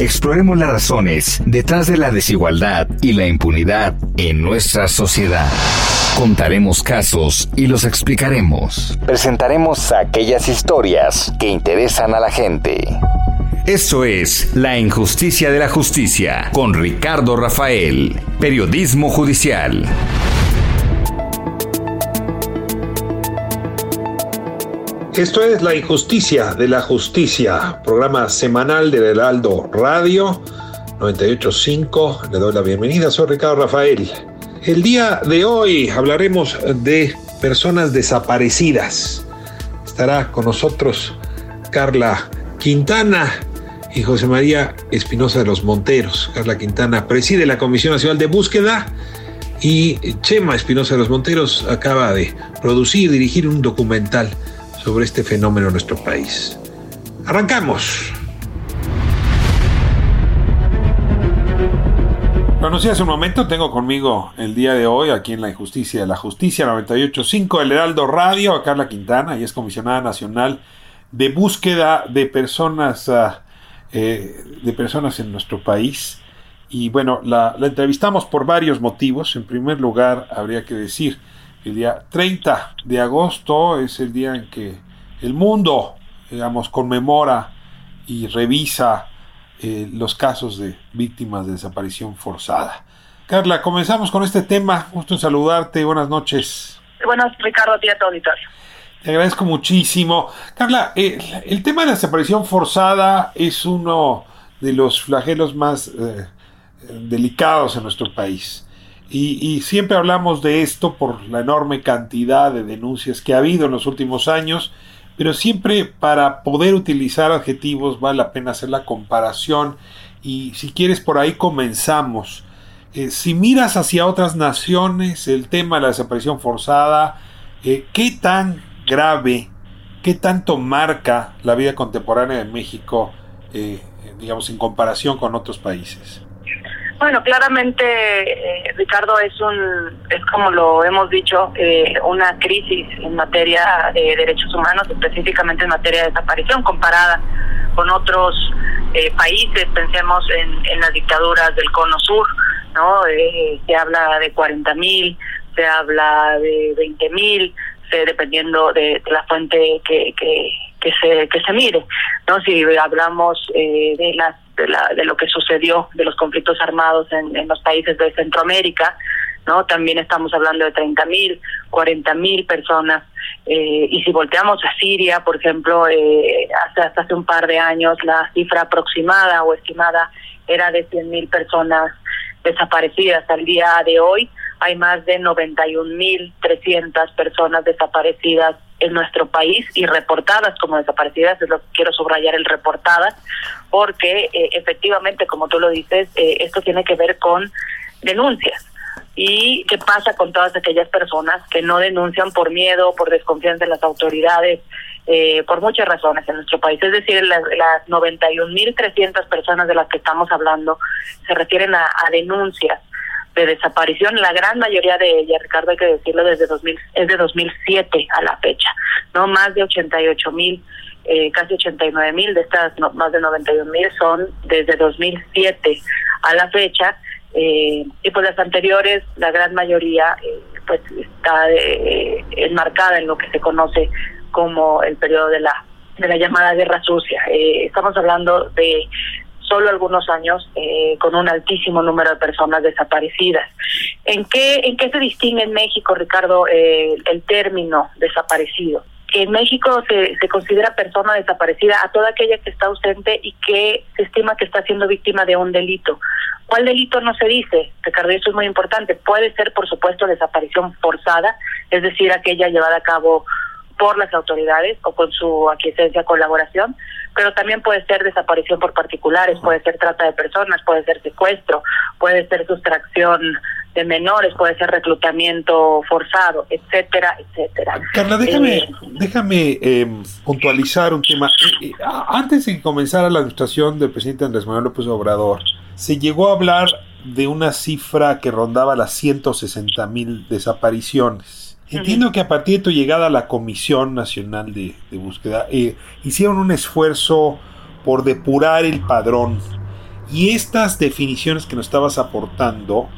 Exploremos las razones detrás de la desigualdad y la impunidad en nuestra sociedad. Contaremos casos y los explicaremos. Presentaremos aquellas historias que interesan a la gente. Esto es La Injusticia de la Justicia con Ricardo Rafael, Periodismo Judicial. Esto es La Injusticia de la Justicia, programa semanal del Heraldo Radio 985. Le doy la bienvenida, soy Ricardo Rafael. El día de hoy hablaremos de personas desaparecidas. Estará con nosotros Carla Quintana y José María Espinosa de los Monteros. Carla Quintana preside la Comisión Nacional de Búsqueda y Chema Espinosa de los Monteros acaba de producir, dirigir un documental sobre este fenómeno en nuestro país. Arrancamos. Lo anuncié hace un momento, tengo conmigo el día de hoy aquí en La Injusticia de la Justicia 985 el Heraldo Radio a Carla Quintana, y es comisionada nacional de búsqueda de personas uh, eh, de personas en nuestro país. Y bueno, la entrevistamos por varios motivos. En primer lugar, habría que decir el día 30 de agosto es el día en que el mundo, digamos, conmemora y revisa eh, los casos de víctimas de desaparición forzada. Carla, comenzamos con este tema. Gusto en saludarte. Buenas noches. Buenas, Ricardo, a ti a tu auditorio. Te agradezco muchísimo. Carla, eh, el tema de la desaparición forzada es uno de los flagelos más eh, delicados en nuestro país. Y, siempre hablamos de esto por la enorme cantidad de denuncias que ha habido en los últimos años, pero siempre para poder utilizar adjetivos vale la pena hacer la comparación y si quieres por ahí comenzamos. Eh, si miras hacia otras naciones el tema de la desaparición forzada, eh, ¿qué tan grave, qué tanto marca la vida contemporánea de México, eh, digamos, en comparación con otros países? Bueno, claramente, eh, Ricardo, es un, es como lo hemos dicho, eh, una crisis en materia de derechos humanos, específicamente en materia de desaparición, comparada con otros eh, países. Pensemos en, en, las dictaduras del Cono Sur, ¿no? se habla de 40 mil, se habla de 20 mil, dependiendo de, la fuente que, que, que se que se mire, ¿no? Si hablamos de las de, lo que sucedió, de los conflictos armados en, los países de Centroamérica, ¿no? También estamos hablando de 30 mil, 40 mil personas. Eh, y si volteamos a Siria, por ejemplo, eh, hasta, hace un par de años la cifra aproximada o estimada era de 100 mil personas desaparecidas. Al día de hoy hay más de 91 mil 300 personas desaparecidas en nuestro país y reportadas como desaparecidas, es lo que quiero subrayar el reportadas, porque eh, efectivamente, como tú lo dices, eh, esto tiene que ver con denuncias. ¿Y qué pasa con todas aquellas personas que no denuncian por miedo, por desconfianza en las autoridades, eh, por muchas razones en nuestro país? Es decir, las, las 91.300 personas de las que estamos hablando se refieren a, a denuncias de desaparición, la gran mayoría de ellas, Ricardo, hay que decirlo, desde 2000, es de 2007 a la fecha, ¿no? Más de 88 mil, eh, casi 89 mil de estas, más de 91 mil son desde 2007 a la fecha, eh, y pues las anteriores, la gran mayoría, eh, pues está eh, enmarcada en lo que se conoce como el periodo de la de la llamada guerra sucia. estamos hablando de solo algunos años eh, con un altísimo número de personas desaparecidas. ¿En qué, en qué se distingue en México, Ricardo, eh, el término desaparecido? Que en México se, se considera persona desaparecida a toda aquella que está ausente y que se estima que está siendo víctima de un delito. ¿Cuál delito no se dice? Ricardo, eso es muy importante. Puede ser, por supuesto, desaparición forzada, es decir, aquella llevada a cabo por las autoridades o con su aquiescencia colaboración, pero también puede ser desaparición por particulares, puede ser trata de personas, puede ser secuestro, puede ser sustracción de menores, puede ser reclutamiento forzado, etcétera, etcétera. Carla, déjame, eh, déjame em, puntualizar un tema. Eh, eh, antes de comenzar la administración del presidente Andrés Manuel López Obrador, se llegó a hablar de una cifra que rondaba las 160 mil desapariciones. Entiendo que a partir de tu llegada a la Comisión Nacional de, Búsqueda, eh, hicieron un esfuerzo por depurar el padrón y estas definiciones que nos estabas aportando,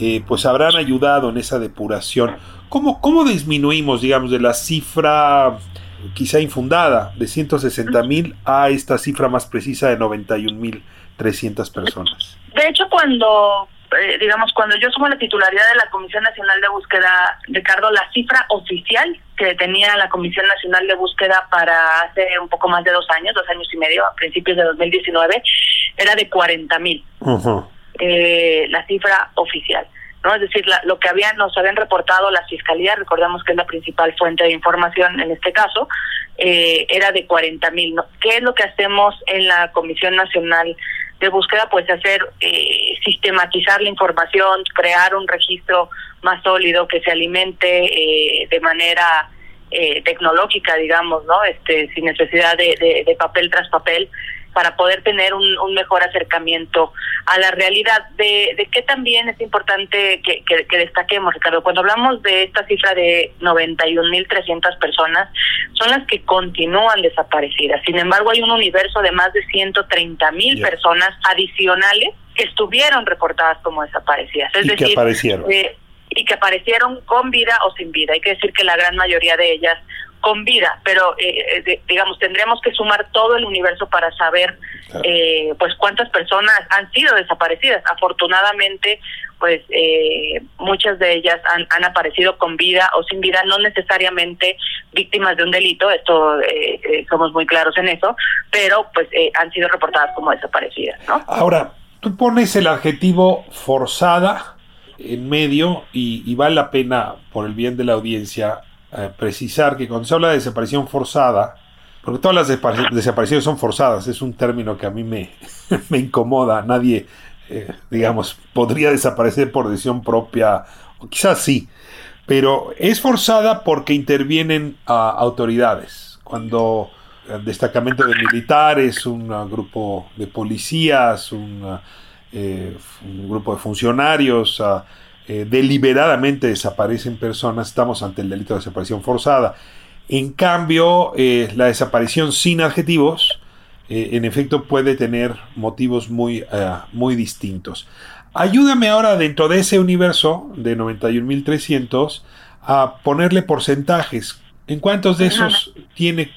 eh, pues habrán ayudado en esa depuración. ¿Cómo, ¿Cómo disminuimos, digamos, de la cifra quizá infundada de 160 mil a esta cifra más precisa de 91 mil 300 personas? De hecho, cuando, eh, digamos, cuando yo sumo la titularidad de la Comisión Nacional de Búsqueda, Ricardo, la cifra oficial que tenía la Comisión Nacional de Búsqueda para hace un poco más de dos años, dos años y medio, a principios de 2019, era de 40 mil. Eh, la cifra oficial. ¿no? Es decir, lo que habían, nos habían reportado las fiscalías, recordamos que es la principal fuente de información en este caso, eh, era de 40 mil. ¿no? ¿Qué es lo que hacemos en la Comisión Nacional de búsqueda, pues hacer, eh, sistematizar la información, crear un registro más sólido que se alimente eh, de manera eh, tecnológica, digamos, ¿no? Este, sin necesidad de, de papel tras papel, para poder tener un, mejor acercamiento a la realidad. De, de qué también es importante que, que, destaquemos, Ricardo, cuando hablamos de esta cifra de 91.300 personas, son las que continúan desaparecidas. Sin embargo, hay un universo de más de 130.000 mil personas adicionales que estuvieron reportadas como desaparecidas. Es y decir, que aparecieron. Eh, y que aparecieron con vida o sin vida. Hay que decir que la gran mayoría de ellas con vida, pero eh, eh, digamos tendríamos que sumar todo el universo para saber eh, pues cuántas personas han sido desaparecidas. Afortunadamente, pues muchas de ellas han, han, aparecido con vida o sin vida, no necesariamente víctimas de un delito, esto somos muy claros en eso, pero pues han sido reportadas como desaparecidas. ¿no? Ahora, tú pones el adjetivo forzada en medio y, y vale la pena, por el bien de la audiencia, eh, precisar que cuando se habla de desaparición forzada, porque todas las desapariciones son forzadas, es un término que a mí me, incomoda, nadie, eh, digamos, podría desaparecer por decisión propia, quizás sí, pero es forzada porque intervienen autoridades. Cuando el destacamento de militares, un grupo de policías, un, eh, un grupo de funcionarios, eh, deliberadamente desaparecen personas, estamos ante el delito de desaparición forzada. En cambio, eh, la desaparición sin adjetivos, eh, en efecto, puede tener motivos muy, muy distintos. Ayúdame ahora dentro de ese universo de 91.300 a ponerle porcentajes. ¿En cuántos de esos tiene,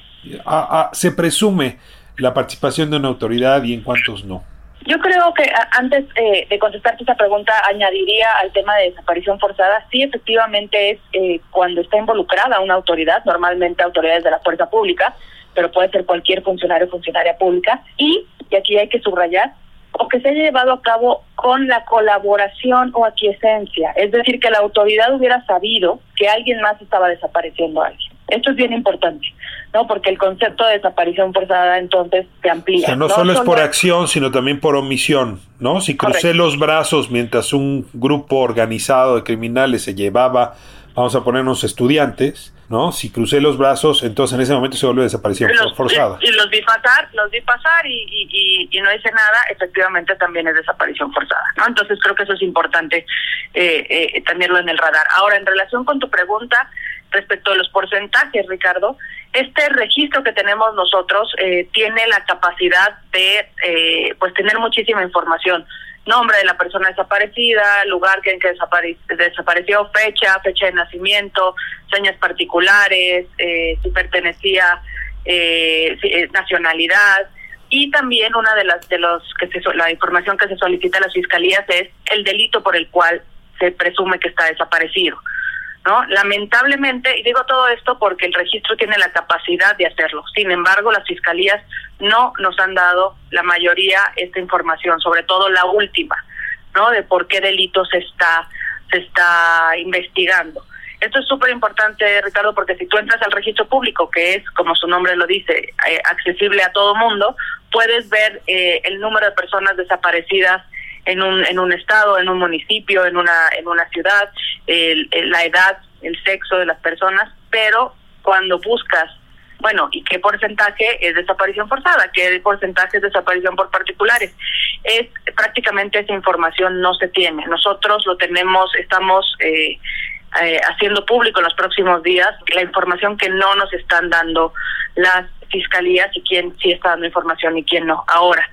se presume la participación de una autoridad y en cuántos no? Yo creo que antes eh, de contestarte esta pregunta añadiría al tema de desaparición forzada, sí efectivamente es eh, cuando está involucrada una autoridad, normalmente autoridades de la fuerza pública, pero puede ser cualquier funcionario o funcionaria pública, y, y aquí hay que subrayar, o que se haya llevado a cabo con la colaboración o aquiescencia, es decir, que la autoridad hubiera sabido que alguien más estaba desapareciendo a alguien. Esto es bien importante, ¿no? Porque el concepto de desaparición forzada entonces se amplía. O sea, no, solo es por acción, sino también por omisión, ¿no? Si crucé los brazos mientras un grupo organizado de criminales se llevaba, vamos a ponernos estudiantes, ¿no? Si crucé los brazos, entonces en ese momento se vuelve desaparición forzada. Y, los vi pasar, los vi pasar y, y, no hice nada, efectivamente también es desaparición forzada, ¿no? Entonces creo que eso es importante eh, eh, tenerlo en el radar. Ahora, en relación con tu pregunta, respecto a los porcentajes, Ricardo, este registro que tenemos nosotros eh, tiene la capacidad de eh, pues tener muchísima información nombre de la persona desaparecida, lugar en que desapareció, fecha, fecha de nacimiento, señas particulares, eh, si pertenecía, nacionalidad y también una de las de los que se, la información que se solicita a las fiscalías es el delito por el cual se presume que está desaparecido. ¿No? Lamentablemente, y digo todo esto porque el registro tiene la capacidad de hacerlo. Sin embargo, las fiscalías no nos han dado la mayoría esta información, sobre todo la última, ¿no? De por qué delito se está se está investigando. Esto es súper importante, Ricardo, porque si tú entras al registro público, que es, como su nombre lo dice, eh, accesible a todo mundo, puedes ver eh, el número de personas desaparecidas en un, en un estado, en un municipio, en una, en una ciudad, la edad, el sexo de las personas, pero cuando buscas bueno, ¿y qué porcentaje es desaparición forzada? ¿Qué porcentaje es desaparición por particulares? Es prácticamente esa información no se tiene. Nosotros lo tenemos, estamos eh, eh, haciendo público en los próximos días la información que no nos están dando las fiscalías y quién sí está dando información y quién no. Ahora,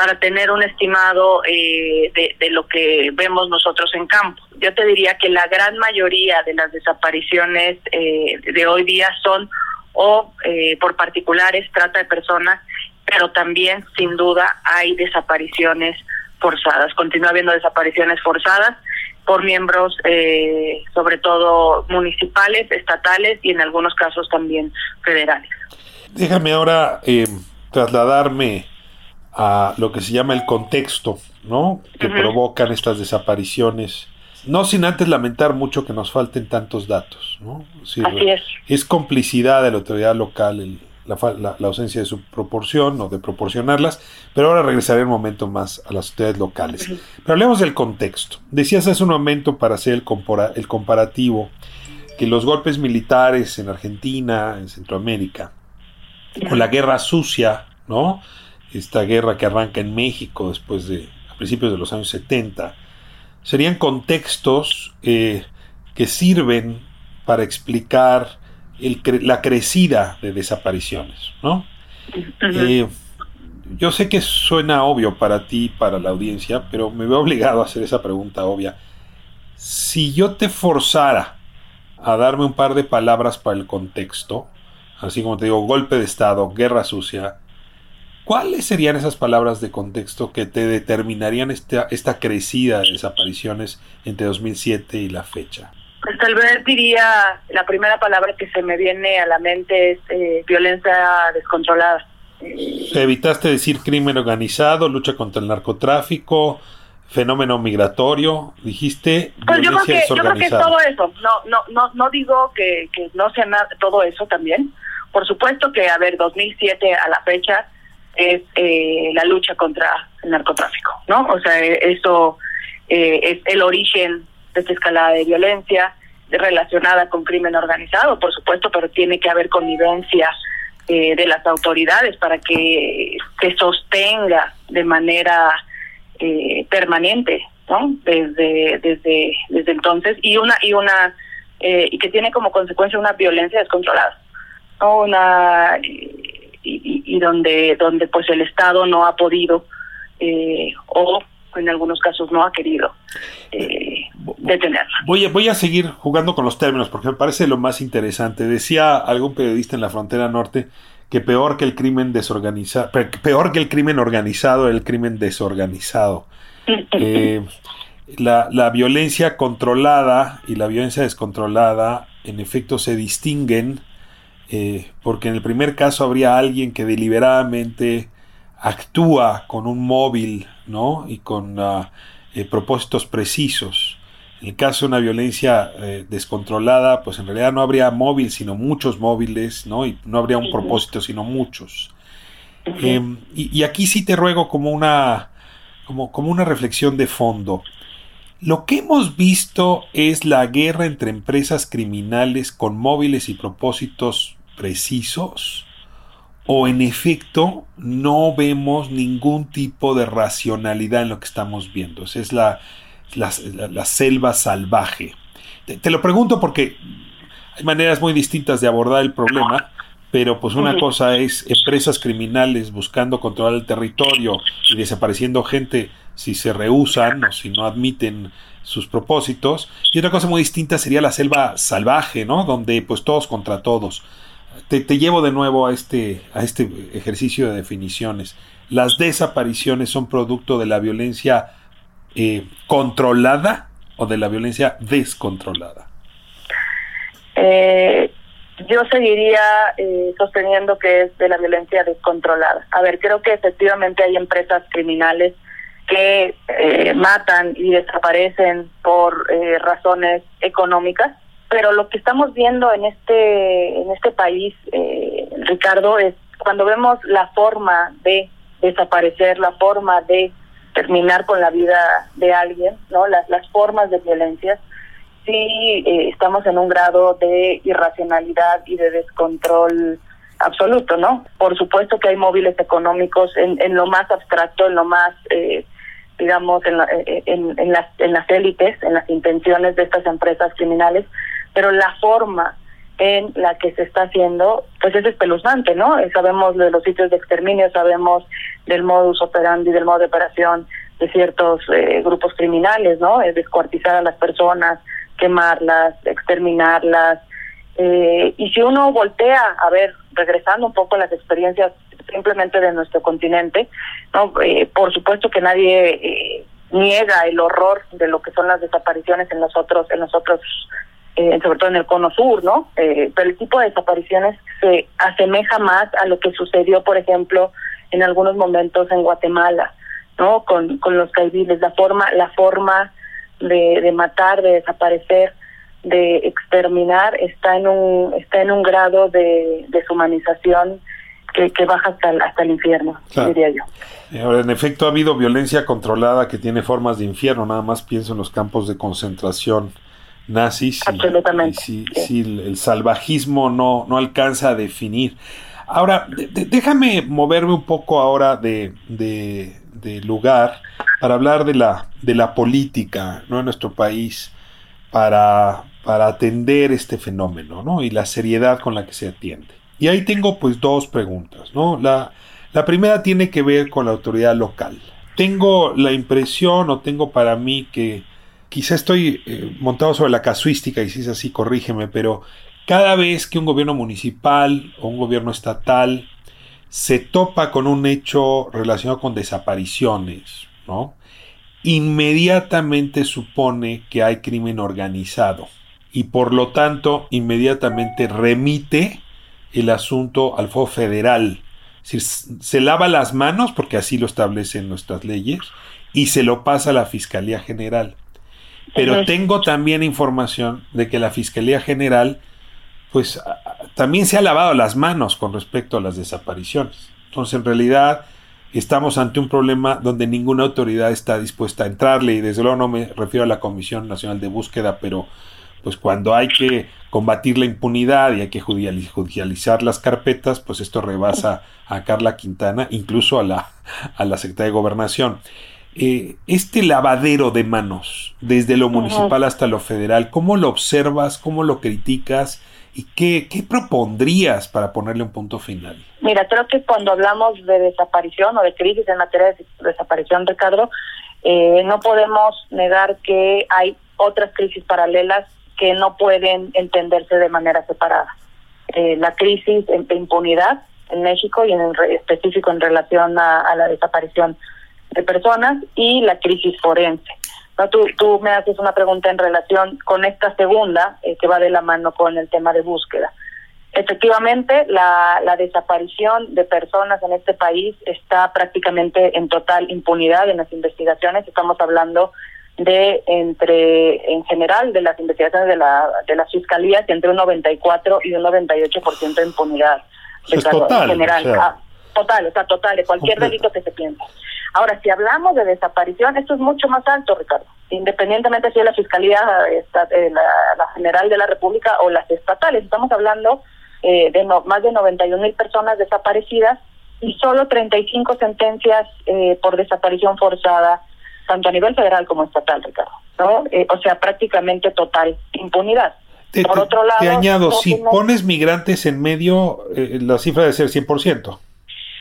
para tener un estimado eh, de, lo que vemos nosotros en campo. Yo te diría que la gran mayoría de las desapariciones eh, de hoy día son o eh, por particulares, trata de personas, pero también sin duda hay desapariciones forzadas. Continúa habiendo desapariciones forzadas por miembros, eh, sobre todo municipales, estatales y en algunos casos también federales. Déjame ahora eh, trasladarme a lo que se llama el contexto, ¿no? Que provocan estas desapariciones no sin antes lamentar mucho que nos falten tantos datos. ¿no? Así es. Es complicidad de la autoridad local la, ausencia de su proporción o de proporcionarlas, pero ahora regresaré un momento más a las autoridades locales. Pero hablemos del contexto. Decías hace un momento para hacer el, el comparativo que los golpes militares en Argentina, en Centroamérica, o la guerra sucia, ¿no? Esta guerra que arranca en México después de a principios de los años 70, serían contextos eh, que sirven para explicar la crecida de desapariciones, ¿no? Eh, yo sé que suena obvio para ti, para la audiencia, pero me veo obligado a hacer esa pregunta obvia. Si yo te forzara a darme un par de palabras para el contexto, así como te digo, golpe de Estado, guerra sucia, ¿Cuáles serían esas palabras de contexto que te determinarían esta, esta crecida de desapariciones entre 2007 y la fecha? Pues tal vez diría, la primera palabra que se me viene a la mente es eh, violencia descontrolada. Evitaste decir crimen organizado, lucha contra el narcotráfico, fenómeno migratorio, dijiste pues yo creo, que, yo creo que todo eso, no, no, no, no digo que, que no sea nada, todo eso también. Por supuesto que, a ver, 2007 a la fecha, es eh, la lucha contra el narcotráfico, ¿no? O sea, eso eh, es el origen de esta escalada de violencia relacionada con crimen organizado, por supuesto, pero tiene que haber connivencia eh, de las autoridades para que se sostenga de manera permanente, ¿no? Desde desde desde entonces y una y una y que tiene como consecuencia una violencia descontrolada, ¿no? una y, donde donde pues el Estado no ha podido eh, o en algunos casos no ha querido eh, detenerla. Voy a, voy a seguir jugando con los términos porque me parece lo más interesante. Decía algún periodista en la frontera norte que peor que el crimen desorganizado, peor que el crimen organizado, el crimen desorganizado. Eh, la, la violencia controlada y la violencia descontrolada en efecto se distinguen eh, porque en el primer caso habría alguien que deliberadamente actúa con un móvil ¿no? y con ah, eh, propósitos precisos. En el caso de una violencia eh, descontrolada, pues en realidad no habría móvil, sino muchos móviles, ¿no? Y no habría un propósito, sino muchos. Em, y, aquí sí te ruego como una, como, como una reflexión de fondo. Lo que hemos visto es la guerra entre empresas criminales con móviles y propósitos precisos o en efecto no vemos ningún tipo de racionalidad en lo que estamos viendo. Esa es la, la, selva salvaje. Te, lo pregunto porque hay maneras muy distintas de abordar el problema, pero pues una cosa es empresas criminales buscando controlar el territorio y desapareciendo gente si se rehusan o si no admiten sus propósitos. Y otra cosa muy distinta sería la selva salvaje, ¿no? Donde pues todos contra todos te, llevo de nuevo a este, a este ejercicio de definiciones. ¿Las desapariciones son producto de la violencia eh, controlada o de la violencia descontrolada? Eh, yo seguiría eh, sosteniendo que es de la violencia descontrolada. A ver, creo que efectivamente hay empresas criminales que matan y desaparecen por razones económicas pero lo que estamos viendo en este en este país, eh, Ricardo, es cuando vemos la forma de desaparecer, la forma de terminar con la vida de alguien, no, las las formas de violencia, sí eh, estamos en un grado de irracionalidad y de descontrol absoluto, ¿no? Por supuesto que hay móviles económicos en, en lo más abstracto, en lo más, eh, digamos, en, eh, en, en, las, en las élites, en las intenciones de estas empresas criminales, pero la forma en la que se está haciendo, pues es espeluznante, ¿no? Sabemos de los sitios de exterminio, sabemos del modus operandi, del modo de operación de ciertos eh, grupos criminales, ¿no? Es descuartizar a las personas, quemarlas, exterminarlas. Eh, y si uno voltea a ver, regresando un poco a las experiencias simplemente de nuestro continente, no, eh, por supuesto que nadie eh, niega el horror de lo que son las desapariciones en los otros, en los otros, eh, sobre todo en el cono sur, ¿no? Eh, pero el tipo de desapariciones se asemeja más a lo que sucedió, por ejemplo, en algunos momentos en Guatemala, ¿no? Con, con los caibiles, la forma, la forma de, de matar, de desaparecer, de exterminar, está en un, está en un grado de deshumanización que, que baja hasta el, hasta el infierno, Claro. diría yo. Ahora, en efecto, ha habido violencia controlada que tiene formas de infierno. Nada más pienso en los campos de concentración nazis. y- Absolutamente, sí, sí. sí, el, salvajismo no, no alcanza a definir. Ahora, de- déjame moverme un poco ahora de, de- de lugar para hablar de la, de la política ¿no? en nuestro país para, para atender este fenómeno ¿no? y la seriedad con la que se atiende. Y ahí tengo pues dos preguntas. ¿no? La, la primera tiene que ver con la autoridad local. Tengo la impresión o tengo para mí que quizá estoy eh, montado sobre la casuística y si es así corrígeme, pero cada vez que un gobierno municipal o un gobierno estatal se topa con un hecho relacionado con desapariciones, ¿no? Inmediatamente supone que hay crimen organizado y por lo tanto inmediatamente remite el asunto al fuego federal. Es decir, se lava las manos porque así lo establecen nuestras leyes y se lo pasa a la Fiscalía General. Pero tengo también información de que la Fiscalía General pues también se ha lavado las manos con respecto a las desapariciones. Entonces, en realidad, estamos ante un problema donde ninguna autoridad está dispuesta a entrarle y desde luego no me refiero a la Comisión Nacional de Búsqueda, pero pues cuando hay que combatir la impunidad y hay que judiciali- judicializar las carpetas, pues esto rebasa a Carla Quintana, incluso a la, a la Secretaría de Gobernación. Eh, este lavadero de manos, desde lo municipal hasta lo federal, ¿cómo lo observas? ¿Cómo lo criticas? ¿Y qué, qué propondrías para ponerle un punto final? Mira, creo que cuando hablamos de desaparición o de crisis en materia de des- desaparición, Ricardo, eh, no podemos negar que hay otras crisis paralelas que no pueden entenderse de manera separada. Eh, la crisis de impunidad en México y en específico en relación a, a la desaparición de personas y la crisis forense. No, tú, tú me haces una pregunta en relación con esta segunda, eh, que va de la mano con el tema de búsqueda. Efectivamente, la, la desaparición de personas en este país está prácticamente en total impunidad en las investigaciones. Estamos hablando de entre, en general, de las investigaciones de, la, de las fiscalías, entre un 94 y un 98% de impunidad. Eso es total, En general, o sea. Ah, total, o sea, total, de cualquier Completo. delito que se piense. Ahora, si hablamos de desaparición, esto es mucho más alto, Ricardo. Independientemente si es la Fiscalía esta- eh, la, la General de la República o las estatales, estamos hablando eh, de no- más de 91 mil personas desaparecidas y solo 35 sentencias eh, por desaparición forzada, tanto a nivel federal como estatal, Ricardo. ¿no? Eh, o sea, prácticamente total impunidad. Te, Por otro lado, te añado, no si pones migrantes en medio, eh, la cifra debe ser 100%.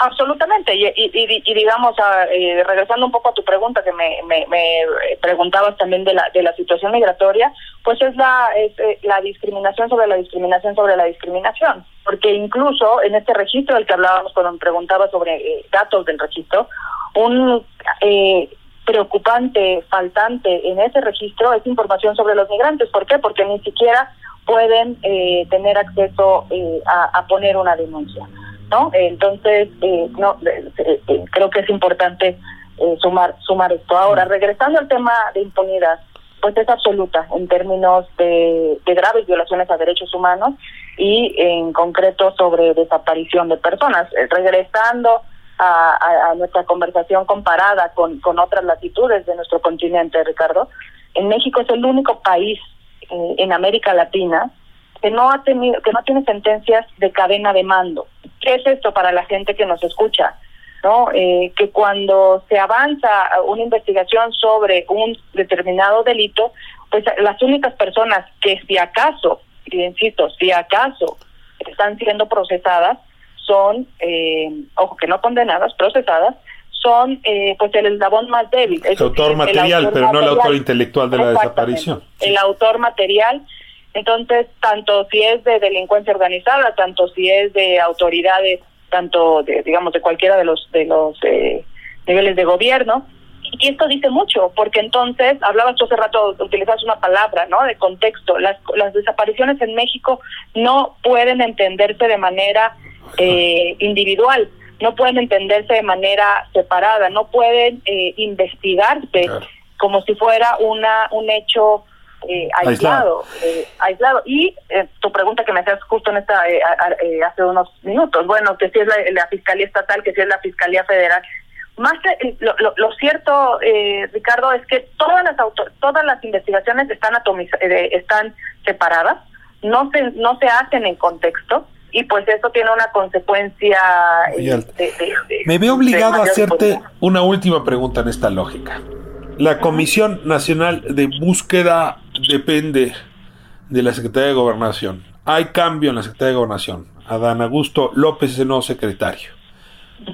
Absolutamente, y, y, y- y digamos, a, eh, regresando un poco a tu pregunta que me, me, me preguntabas también de la, de la situación migratoria, pues es la, es, eh, la discriminación sobre la discriminación sobre la discriminación, porque incluso en este registro del que hablábamos cuando me preguntaba sobre eh, datos del registro, un eh, preocupante faltante en ese registro es información sobre los migrantes. ¿Por qué? Porque ni siquiera pueden eh, tener acceso eh, a, a poner una denuncia. ¿No? Entonces, eh, no, eh, eh, creo que es importante eh, sumar sumar esto. Ahora, regresando al tema de impunidad, pues es absoluta en términos de, graves violaciones a derechos humanos y en concreto sobre desaparición de personas. Eh, regresando a, nuestra conversación comparada con, con otras latitudes de nuestro continente, Ricardo, en México es el único país eh, en América Latina que no ha tenido, que no tiene sentencias de cadena de mando. ¿Qué es esto para la gente que nos escucha? ¿no? Eh, que cuando se avanza una investigación sobre un determinado delito, pues las únicas personas que si acaso, y insisto, si acaso están siendo procesadas son, eh, ojo que no condenadas, procesadas, son eh, pues el eslabón más débil. El autor material, pero no el autor intelectual de la desaparición. El autor material. Entonces, tanto si es de delincuencia organizada, tanto si es de autoridades tanto de, digamos, de cualquiera de los, de los eh, niveles de gobierno. Y esto dice mucho, porque entonces, hablabas tú hace rato, utilizas una palabra, ¿no? De contexto. Las, las desapariciones en México no pueden entenderse de manera eh, individual, no pueden entenderse de manera separada, no pueden eh, investigarse como si fuera una un hecho eh, aislado, eh, aislado. Y eh, tu pregunta que me hacías justo en esta hace unos minutos, bueno, que si es la, Fiscalía Estatal, que si es la Fiscalía Federal. Más lo, lo, cierto, Ricardo, es que todas las todas las investigaciones están están separadas, no se no se hacen en contexto y pues eso tiene una consecuencia. Me veo obligado a hacerte una última pregunta en esta lógica. La Comisión Nacional de Búsqueda depende de la Secretaría de Gobernación. Hay cambio en la Secretaría de Gobernación. Adán Augusto López es el nuevo secretario.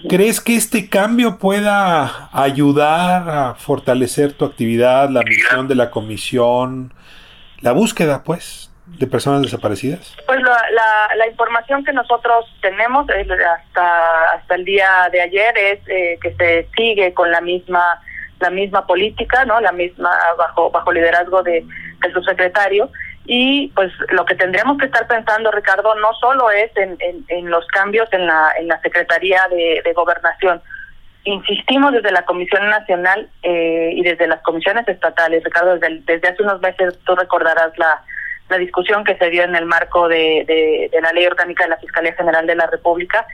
¿Crees que este cambio pueda ayudar a fortalecer tu actividad, la misión de la comisión, la búsqueda, pues, de personas desaparecidas? Pues la, la, información que nosotros tenemos hasta, hasta el día de ayer es eh, que se sigue con la misma la misma política, ¿no? La misma bajo bajo liderazgo de el subsecretario. Y pues lo que tendríamos que estar pensando, Ricardo, no solo es en, en, los cambios en la, en la Secretaría de, Gobernación. Insistimos desde la Comisión Nacional eh, y desde las comisiones estatales, Ricardo, desde, desde hace unos meses tú recordarás la, la discusión que se dio en el marco de, de la Ley Orgánica de la Fiscalía General de la República,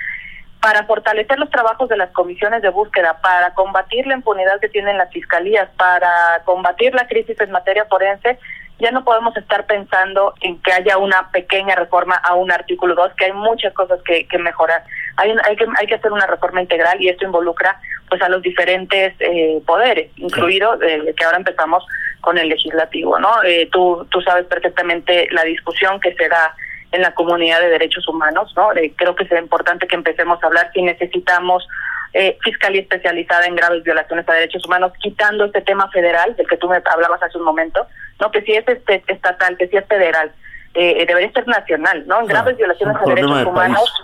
para fortalecer los trabajos de las comisiones de búsqueda, para combatir la impunidad que tienen las fiscalías, para combatir la crisis en materia forense, ya no podemos estar pensando en que haya una pequeña reforma a un artículo 2, que hay muchas cosas que, que mejorar. Hay, hay, que, hay que hacer una reforma integral y esto involucra pues a los diferentes eh, poderes, incluido eh, que ahora empezamos con el legislativo, ¿no? Eh, tú, tú sabes perfectamente la discusión que se da en la comunidad de derechos humanos, ¿no? creo que es importante que empecemos a hablar si necesitamos eh, fiscalía especializada en graves violaciones a derechos humanos, quitando este tema federal del que tú me hablabas hace un momento, no que si es este estatal, que si es federal, eh, debería ser nacional, ¿no? En graves violaciones a derechos humanos.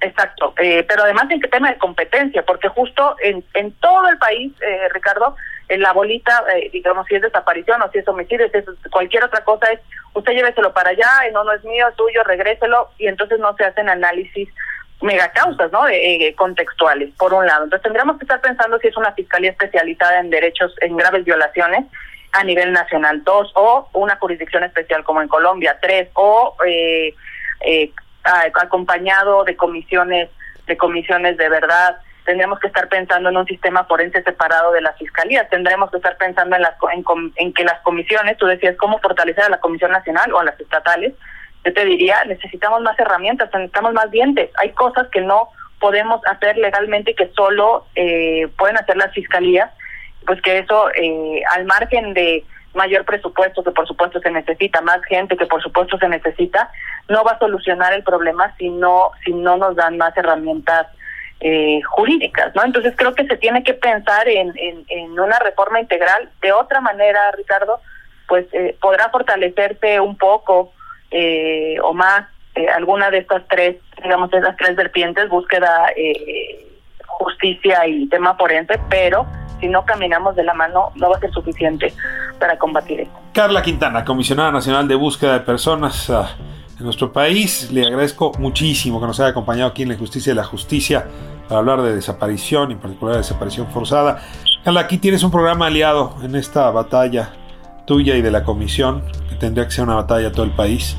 Exacto, eh, pero además en qué tema de competencia, porque justo en, en todo el país, eh, Ricardo, la bolita, eh, digamos, si es desaparición o si es homicidio, si es cualquier otra cosa, es usted lléveselo para allá, y no, no es mío, es tuyo, regréselo, y entonces no se hacen análisis megacausas, ¿no? Eh, contextuales, por un lado. Entonces tendríamos que estar pensando si es una fiscalía especializada en derechos, en graves violaciones a nivel nacional, dos, o una jurisdicción especial como en Colombia, tres, o eh, eh, acompañado de comisiones, de comisiones de verdad. Tendríamos que estar pensando en un sistema forense separado de las fiscalías. Tendremos que estar pensando en, las, en, en que las comisiones, tú decías, cómo fortalecer a la Comisión Nacional o a las estatales, yo te diría, necesitamos más herramientas, necesitamos más dientes. Hay cosas que no podemos hacer legalmente que solo eh, pueden hacer las fiscalías, pues que eso, eh, al margen de mayor presupuesto, que por supuesto se necesita, más gente, que por supuesto se necesita, no va a solucionar el problema si no, si no nos dan más herramientas eh, jurídicas, ¿no? Entonces creo que se tiene que pensar en, en, una reforma integral. De otra manera, Ricardo, pues eh, podrá fortalecerse un poco eh, o más eh, alguna de estas tres, digamos, de esas tres vertientes, búsqueda, eh, justicia y tema forense, pero si no caminamos de la mano no va a ser suficiente para combatir esto. Carla Quintana, comisionada nacional de búsqueda de personas uh, en nuestro país, le agradezco muchísimo que nos haya acompañado aquí en la Justicia y la Justicia para hablar de desaparición, y en particular de desaparición forzada. Carla, aquí tienes un programa aliado en esta batalla tuya y de la comisión, que tendría que ser una batalla a todo el país,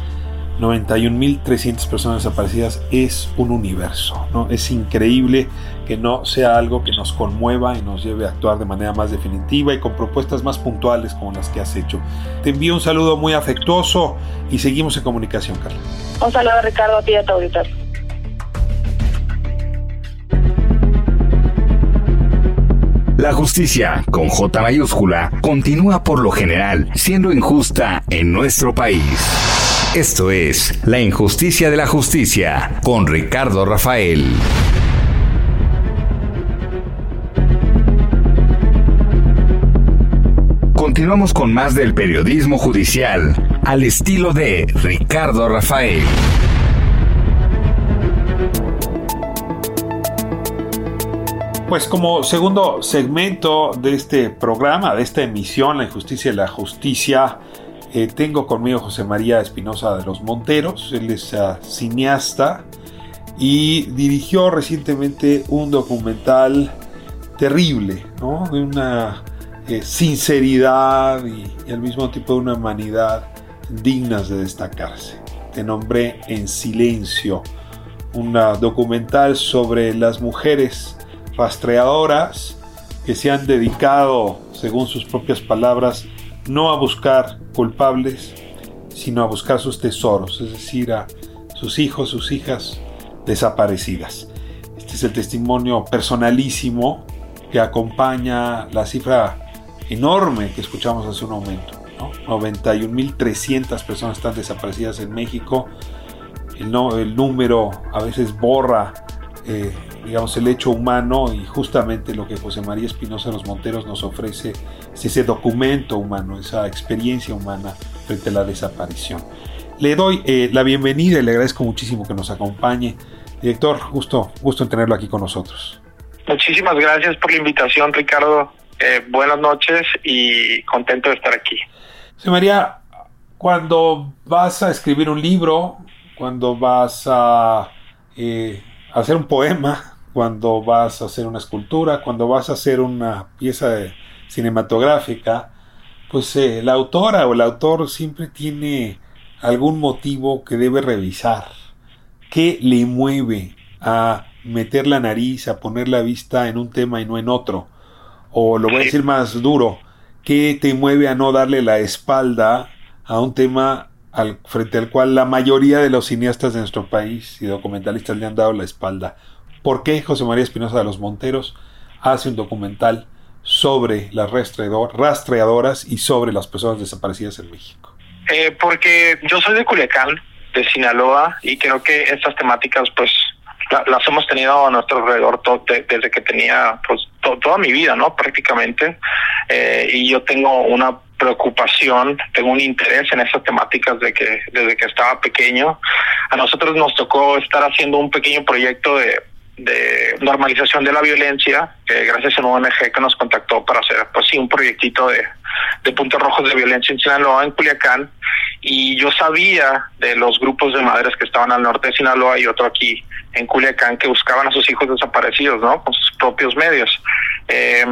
91.300 personas desaparecidas es un universo, ¿no? Es increíble que no sea algo que nos conmueva y nos lleve a actuar de manera más definitiva y con propuestas más puntuales como las que has hecho. Te envío un saludo muy afectuoso y seguimos en comunicación, Carla. Un saludo, Ricardo, a ti y a tu auditorio. La justicia, con J mayúscula, continúa por lo general siendo injusta en nuestro país. Esto es La injusticia de la justicia con Ricardo Rafael. Continuamos con más del periodismo judicial, al estilo de Ricardo Rafael. Pues como segundo segmento de este programa, de esta emisión, La Injusticia y la Justicia, eh, tengo conmigo José María Espinosa de los Monteros. Él es ah, cineasta y dirigió recientemente un documental terrible, ¿no? de una eh, sinceridad y, y al mismo tiempo de una humanidad dignas de destacarse. Te nombré En Silencio, un documental sobre las mujeres rastreadoras que se han dedicado, según sus propias palabras, no a buscar culpables, sino a buscar sus tesoros, es decir, a sus hijos, sus hijas desaparecidas. Este es el testimonio personalísimo que acompaña la cifra enorme que escuchamos hace un momento. ¿no? 91.300 personas están desaparecidas en México. El número a veces borra eh, digamos, el hecho humano y justamente lo que José María Espinosa de los Monteros nos ofrece es ese documento humano, esa experiencia humana frente a la desaparición. Le doy eh, la bienvenida y le agradezco muchísimo que nos acompañe. Director, gusto, gusto en tenerlo aquí con nosotros. Muchísimas gracias por la invitación, Ricardo. Eh, buenas noches y contento de estar aquí. José María, cuando vas a escribir un libro, cuando vas a eh, hacer un poema, cuando vas a hacer una escultura, cuando vas a hacer una pieza cinematográfica, pues eh, la autora o el autor siempre tiene algún motivo que debe revisar. ¿Qué le mueve a meter la nariz, a poner la vista en un tema y no en otro? O lo voy a decir más duro, ¿qué te mueve a no darle la espalda a un tema al, frente al cual la mayoría de los cineastas de nuestro país y documentalistas le han dado la espalda. ¿Por qué José María Espinosa de los Monteros hace un documental sobre las rastreadoras y sobre las personas desaparecidas en México? Eh, porque yo soy de Culiacán, de Sinaloa, y creo que estas temáticas pues las hemos tenido a nuestro alrededor desde que tenía pues toda mi vida, ¿no? Prácticamente. Eh, y yo tengo una preocupación, tengo un interés en esas temáticas de que desde que estaba pequeño. A nosotros nos tocó estar haciendo un pequeño proyecto de, de normalización de la violencia, que gracias a un ONG que nos contactó para hacer pues sí un proyectito de, de puntos rojos de violencia en Sinaloa, en Culiacán, y yo sabía de los grupos de madres que estaban al norte de Sinaloa y otro aquí en Culiacán que buscaban a sus hijos desaparecidos, ¿no? Con sus propios medios. Eh,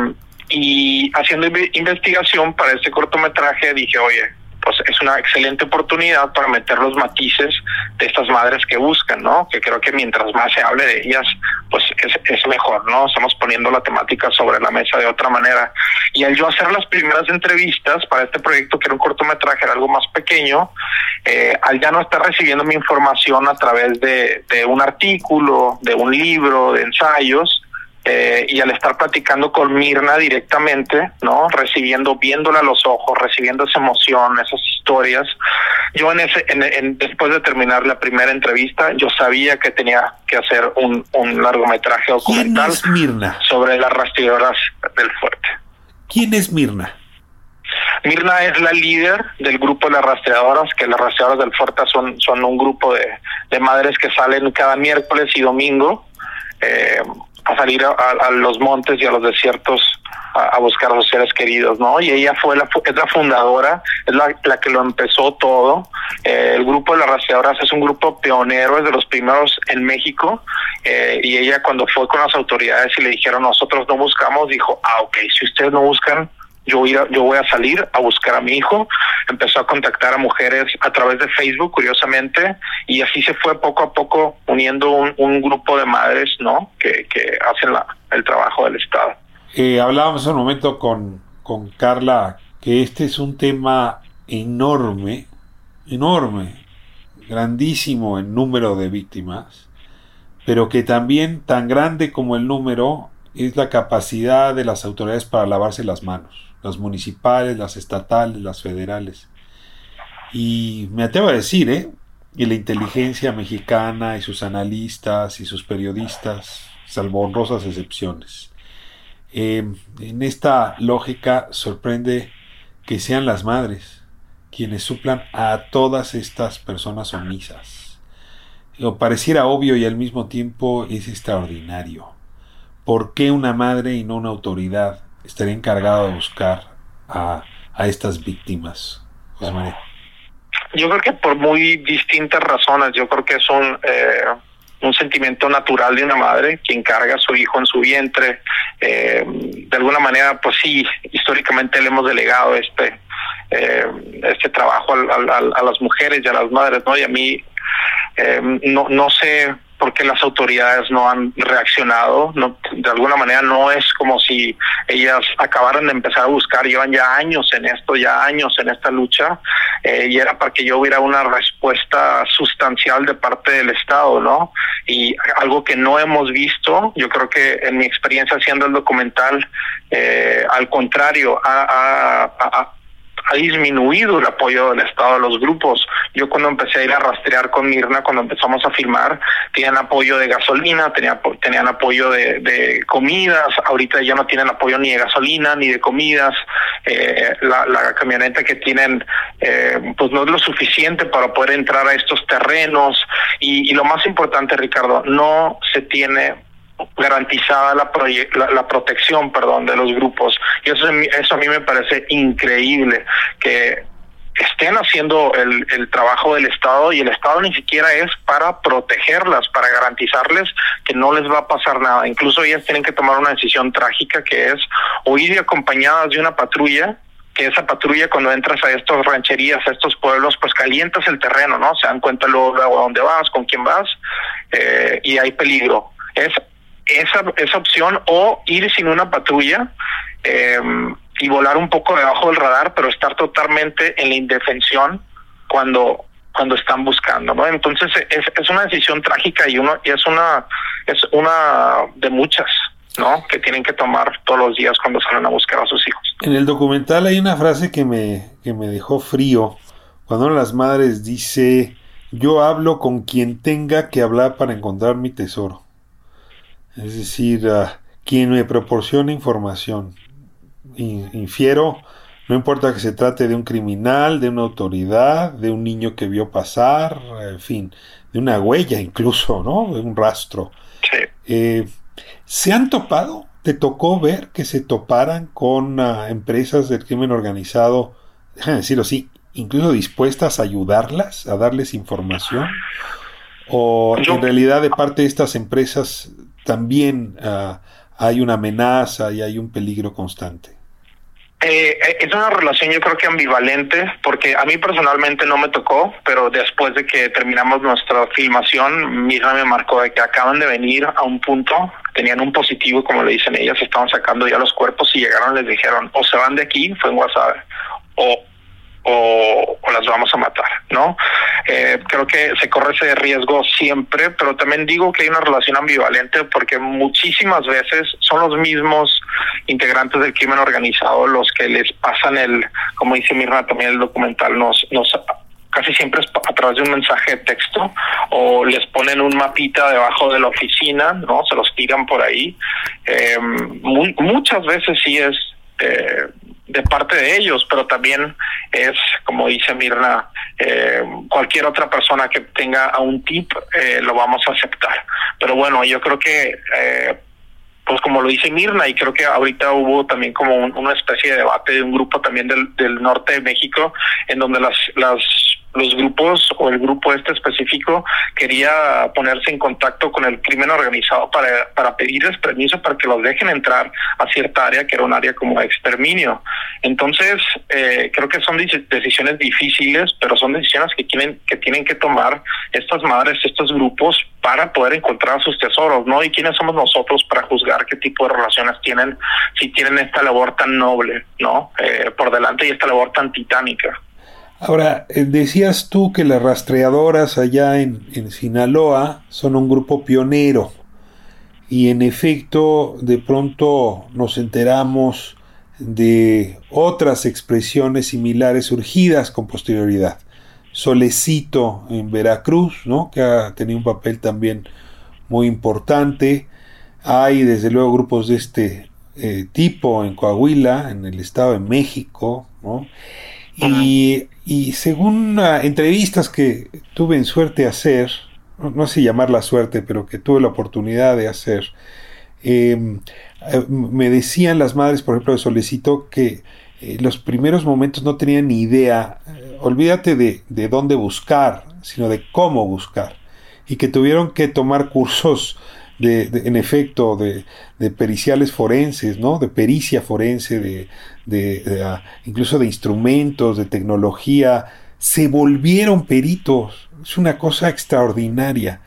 y haciendo investigación para este cortometraje dije, oye, pues es una excelente oportunidad para meter los matices de estas madres que buscan, ¿no? Que creo que mientras más se hable de ellas, pues es, es mejor, ¿no? Estamos poniendo la temática sobre la mesa de otra manera. Y al yo hacer las primeras entrevistas para este proyecto, que era un cortometraje, era algo más pequeño, eh, al ya no estar recibiendo mi información a través de, de un artículo, de un libro, de ensayos, eh, y al estar platicando con Mirna directamente, ¿no? Recibiendo, viéndola a los ojos, recibiendo esa emoción, esas historias. Yo en ese, en, después de terminar la primera entrevista, yo sabía que tenía que hacer un, un largometraje documental sobre las rastreadoras del fuerte. ¿Quién es Mirna? Mirna es la líder del grupo de las rastreadoras, que las rastreadoras del fuerte son, son un grupo de, de madres que salen cada miércoles y domingo. Eh, a salir a, los montes y a los desiertos a, buscar a sus seres queridos, ¿no? Y ella fue la, es la fundadora, es la, que lo empezó todo. Eh, el grupo de las rastreadoras es un grupo pionero, es de los primeros en México. Eh, y ella cuando fue con las autoridades y le dijeron nosotros no buscamos, dijo, ah, ok, si ustedes no buscan, yo voy, a, yo voy a salir a buscar a mi hijo. Empezó a contactar a mujeres a través de Facebook, curiosamente, y así se fue poco a poco uniendo un, grupo de madres, ¿no? Que, que hacen la, el trabajo del Estado. Eh, hablábamos un momento con, con Carla que este es un tema enorme, enorme, grandísimo en número de víctimas, pero que también tan grande como el número es la capacidad de las autoridades para lavarse las manos las municipales, las estatales, las federales. Y me atrevo a decir, ¿eh? que la inteligencia mexicana y sus analistas y sus periodistas, salvo honrosas excepciones. Eh, en esta lógica sorprende que sean las madres quienes suplan a todas estas personas omisas. O pareciera obvio y al mismo tiempo es extraordinario. ¿Por qué una madre y no una autoridad estaría encargado de buscar a, estas víctimas, Yo creo que por muy distintas razones, yo creo que es un, eh, sentimiento natural de una madre que encarga a su hijo en su vientre. Eh, de alguna manera, pues sí, históricamente le hemos delegado este eh, este trabajo a, las mujeres y a las madres, ¿no? Y a mí no, no sé porque las autoridades no han reaccionado. No, de alguna manera no es como si ellas acabaran de empezar a buscar, llevan ya años en esto, ya años en esta lucha, eh, y era para que yo hubiera una respuesta sustancial de parte del Estado, ¿no? Y algo que no hemos visto, yo creo que en mi experiencia haciendo el documental, eh, al contrario, ha ha disminuido el apoyo del Estado a los grupos. Yo cuando empecé a ir a rastrear con Mirna, cuando empezamos a filmar, tenían apoyo de gasolina, tenían, apoyo de, comidas, ahorita ya no tienen apoyo ni de gasolina ni de comidas, eh, la, camioneta que tienen eh, pues no es lo suficiente para poder entrar a estos terrenos y, y lo más importante, Ricardo, no se tiene garantizada la, la, protección perdón de los grupos y eso, eso a mí me parece increíble que estén haciendo el, el trabajo del Estado y el Estado ni siquiera es para protegerlas, para garantizarles que no les va a pasar nada. Incluso ellas tienen que tomar una decisión trágica que es o acompañadas de una patrulla que esa patrulla cuando entras a estas rancherías, a estos pueblos, pues calientas el terreno, ¿no? Se dan cuenta luego de dónde vas, con quién vas, eh, y hay peligro. Es esa, esa opción o ir sin una patrulla em, y volar un poco debajo del radar, pero estar totalmente en la indefensión cuando cuando están buscando, ¿no? Entonces es, es una decisión trágica y uno y es una es una de muchas, ¿no? Que tienen que tomar todos los días cuando salen a buscar a sus hijos. En el documental hay una frase que me que me dejó frío cuando una de las madres dice yo hablo con quien tenga que hablar para encontrar mi tesoro es decir, quien me proporciona información. Infiero, no importa que se trate de un criminal, de una autoridad, de un niño que vio pasar, en fin, de una huella incluso, ¿no? De un rastro. Eh, ¿Se han topado? ¿Te tocó ver que se toparan con ah, empresas del crimen organizado, déjame decirlo así, incluso dispuestas a ayudarlas, a darles información? ¿O en realidad de parte de estas empresas también ah, hay una amenaza y hay un peligro constante? Eh, es una relación yo creo que ambivalente, porque a mí personalmente no me tocó, pero después de que terminamos nuestra filmación, Mira me marcó de que acaban de venir a un punto, tenían un positivo, como le dicen ellas, estaban sacando ya los cuerpos y llegaron, les dijeron, o se van de aquí, fue en WhatsApp, o o, las vamos a matar, ¿no? Eh, creo que se corre ese riesgo siempre, pero también digo que hay una relación ambivalente porque muchísimas veces son los mismos integrantes del crimen organizado los que les pasan el, como dice Mirna también el documental, nos, nos casi siempre es a través de un mensaje de texto o les ponen un mapita debajo de la oficina, ¿no? Se los tiran por ahí. Eh, muchas veces sí es eh, de parte de ellos, pero también es, como dice Mirna, eh, cualquier otra persona que tenga a un tip eh, lo vamos a aceptar. Pero bueno, yo creo que, eh, pues como lo dice Mirna, y creo que ahorita hubo también como una especie de debate de un grupo también del, del norte de México, en donde las, las los grupos o el grupo este específico quería ponerse en contacto con el crimen organizado para, para pedirles permiso para que los dejen entrar a cierta área que era un área como exterminio. Entonces, eh, creo que son decisiones difíciles, pero son decisiones que tienen que, tienen que tomar estas madres, estos grupos para poder encontrar sus tesoros, ¿no? ¿Y quiénes somos nosotros para juzgar qué tipo de relaciones tienen, si tienen esta labor tan noble, ¿no? Eh, por delante y esta labor tan titánica. Ahora, eh, decías tú que las rastreadoras allá en, Sinaloa son un grupo pionero y en efecto de pronto nos enteramos de otras expresiones similares surgidas con posterioridad. Solecito en Veracruz, ¿no? que ha tenido un papel también muy importante. Hay desde luego grupos de este eh, tipo en Coahuila, en el Estado de México, ¿no? Y, según entrevistas que tuve en suerte de hacer, no, sé llamar la suerte, pero que tuve la oportunidad de hacer, em, eh, me decían las madres, por ejemplo, de Solecito, que eh, los primeros momentos no tenían ni idea, eh, olvídate de, de, dónde buscar, sino de cómo buscar, y que tuvieron que tomar cursos de, en efecto, de, de, periciales forenses, ¿no? De pericia forense, de, de, ah, incluso de instrumentos, de tecnología, se volvieron peritos. Es una cosa extraordinaria.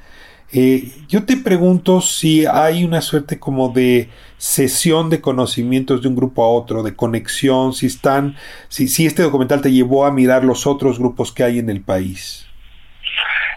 Eh, yo te pregunto si hay una suerte como de sesión de conocimientos de un grupo a otro, de conexión, si están, si, si este documental te llevó a mirar los otros grupos que hay en el país.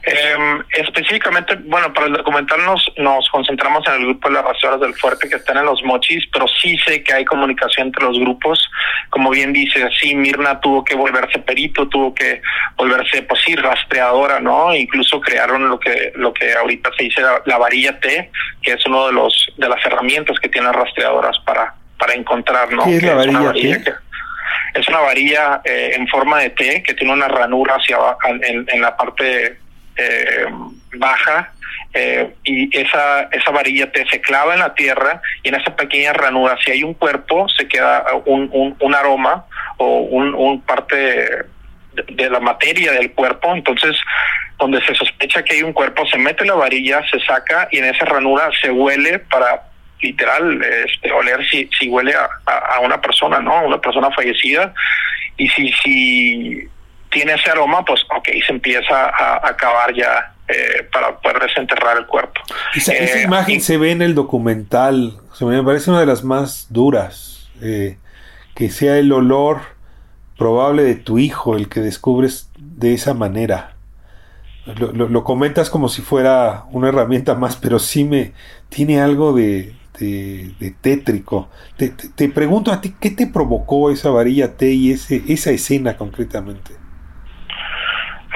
Eh, específicamente, bueno, para el documental nos, nos concentramos en el grupo de las razoras del fuerte que están en los mochis, pero sí sé que hay comunicación entre los grupos. Como bien dice, sí, Mirna tuvo que volverse perito, tuvo que volverse, pues sí, rastreadora, ¿no? Incluso crearon lo que lo que ahorita se dice la, varilla T, que es uno de los de las herramientas que tienen las rastreadoras para para encontrar, ¿no? ¿Qué es la varilla, T? es una varilla eh, en forma de T que tiene una ranura hacia en, en la parte eh, baja eh, y esa, esa varilla te se clava en la tierra y en esa pequeña ranura, si hay un cuerpo, se queda un, un, un aroma o un, un parte de, la materia del cuerpo. Entonces, donde se sospecha que hay un cuerpo, se mete la varilla, se saca y en esa ranura se huele para literal este, oler si, si huele a, a, una persona, ¿no? Una persona fallecida. Y si, si tiene ese aroma, pues ok, se empieza a acabar ya eh, para poder desenterrar el cuerpo. Esa, esa eh, imagen se ve en el documental, se me parece una de las más duras, eh, que sea el olor probable de tu hijo el que descubres de esa manera. Lo, lo, comentas como si fuera una herramienta más, pero sí me tiene algo de, de, tétrico. Te, te, te, pregunto a ti, ¿qué te provocó esa varilla T y ese, esa escena concretamente?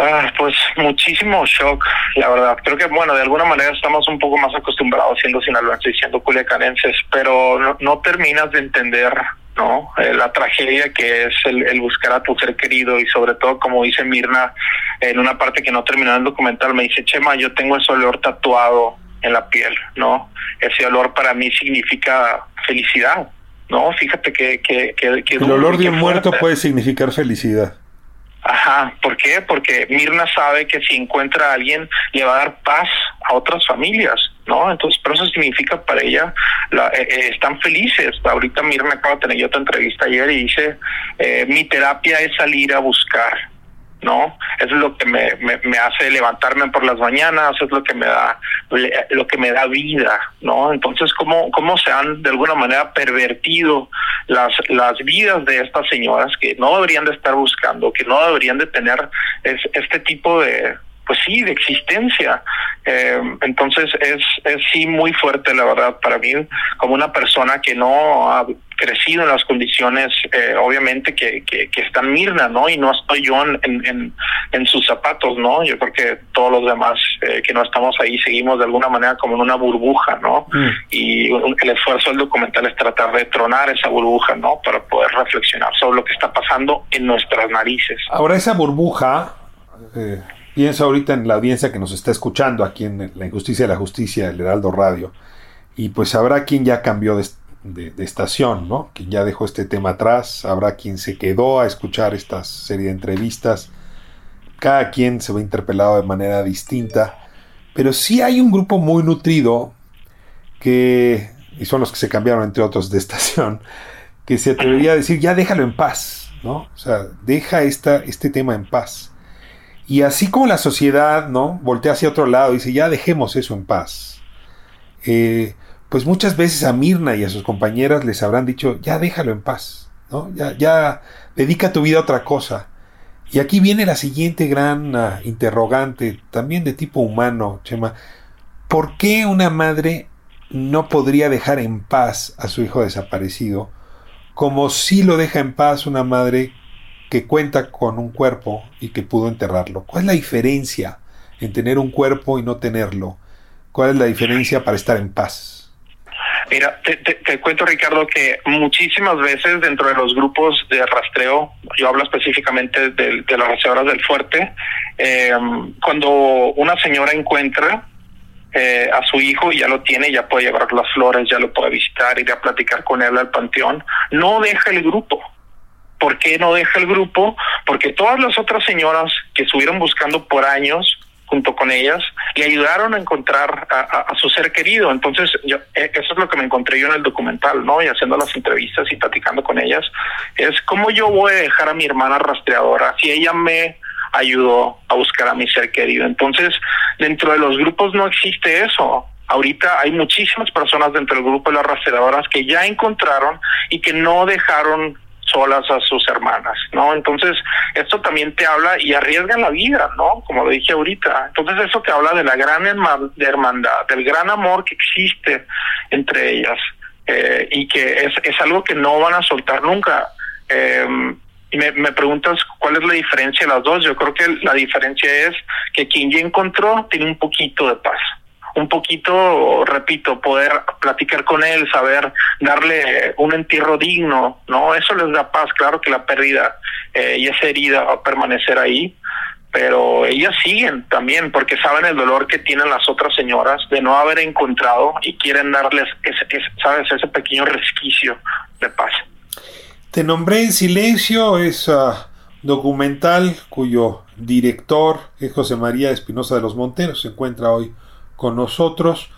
Ah, pues muchísimo shock, la verdad. Creo que, bueno, de alguna manera estamos un poco más acostumbrados siendo sinaloenses y siendo culiacanenses, pero no, terminas de entender, ¿no? Eh, la tragedia que es el, buscar a tu ser querido y sobre todo, como dice Mirna, en una parte que no terminó el documental, me dice, Chema, yo tengo ese olor tatuado en la piel, ¿no? Ese olor para mí significa felicidad, ¿no? Fíjate que... que, que, el olor de un muerto puede significar felicidad. Ajá, ¿por qué? Porque Mirna sabe que si encuentra a alguien le va a dar paz a otras familias, ¿no? Entonces, pero eso significa para ella, la, eh, eh, están felices. Ahorita Mirna acaba de tener otra entrevista ayer y dice, eh, mi terapia es salir a buscar, ¿no? Eso es lo que me, me, hace levantarme por las mañanas, es lo que me da lo que me da vida, ¿no? Entonces, ¿cómo, cómo se han de alguna manera pervertido las, las vidas de estas señoras que no deberían de estar buscando, que no deberían de tener este tipo de, pues sí, de existencia. Eh, entonces es, es sí muy fuerte, la verdad, para mí, como una persona que no ha crecido en las condiciones, eh, obviamente, que, que, que está Mirna, ¿no? Y no estoy yo en, en, en, sus zapatos, ¿no? Yo creo que todos los demás eh, que no estamos ahí seguimos de alguna manera como en una burbuja, ¿no? Mm. Y el esfuerzo del documental es tratar de tronar esa burbuja, ¿no? Para poder reflexionar sobre lo que está pasando en nuestras narices. Ahora esa burbuja... Eh Pienso ahorita en la audiencia que nos está escuchando aquí en La Injusticia de la Justicia, el Heraldo Radio. Y pues habrá quien ya cambió de, estación, ¿no? Quien ya dejó este tema atrás, habrá quien se quedó a escuchar esta serie de entrevistas. cada quien se ve interpelado de manera distinta, pero sí hay un grupo muy nutrido que, y son los que se cambiaron entre otros de estación, que se atrevería a decir, ya déjalo en paz, ¿no? O sea, deja esta, este tema en paz. Y así como la sociedad, ¿no? Voltea hacia otro lado y dice, ya dejemos eso en paz. Eh, pues muchas veces a Mirna y a sus compañeras les habrán dicho, ya déjalo en paz, ¿no? Ya, ya dedica tu vida a otra cosa. Y aquí viene la siguiente gran uh, interrogante, también de tipo humano, Chema. ¿Por qué una madre no podría dejar en paz a su hijo desaparecido, como si lo deja en paz una madre que cuenta con un cuerpo y que pudo enterrarlo. ¿Cuál es la diferencia en tener un cuerpo y no tenerlo? ¿Cuál es la diferencia para estar en paz? Mira, te, te, cuento Ricardo que muchísimas veces dentro de los grupos de rastreo, yo hablo específicamente de, de las rastreadoras del fuerte, eh, cuando una señora encuentra eh, a su hijo y ya lo tiene, ya puede llevar las flores, ya lo puede visitar, ir a platicar con él al panteón, no deja el grupo. ¿Por qué no deja el grupo? Porque todas las otras señoras que estuvieron buscando por años junto con ellas, le ayudaron a encontrar a, su ser querido. Entonces, yo, eh, eso es lo que me encontré yo en el documental, ¿no? Y haciendo las entrevistas y platicando con ellas, es cómo yo voy a dejar a mi hermana rastreadora si ella me ayudó a buscar a mi ser querido. Entonces, dentro de los grupos no existe eso. Ahorita hay muchísimas personas dentro del grupo de las rastreadoras que ya encontraron y que no dejaron solas a sus hermanas, ¿no? Entonces, esto también te habla y arriesga la vida, ¿no? Como lo dije ahorita. Entonces, eso te habla de la gran hermandad, del gran amor que existe entre ellas eh, y que es, algo que no van a soltar nunca. Eh, y me preguntas cuál es la diferencia de las dos. Yo creo que la diferencia es que quien ya encontró tiene un poquito de paz un poquito, repito, poder platicar con él, saber darle un entierro digno, ¿no? Eso les da paz, claro que la pérdida eh, y esa herida va a permanecer ahí, pero ellas siguen también porque saben el dolor que tienen las otras señoras de no haber encontrado y quieren darles, ese, ese ¿sabes?, ese pequeño resquicio de paz. Te nombré en silencio, es documental cuyo director es José María Espinosa de los Monteros, se encuentra hoy con nosotros.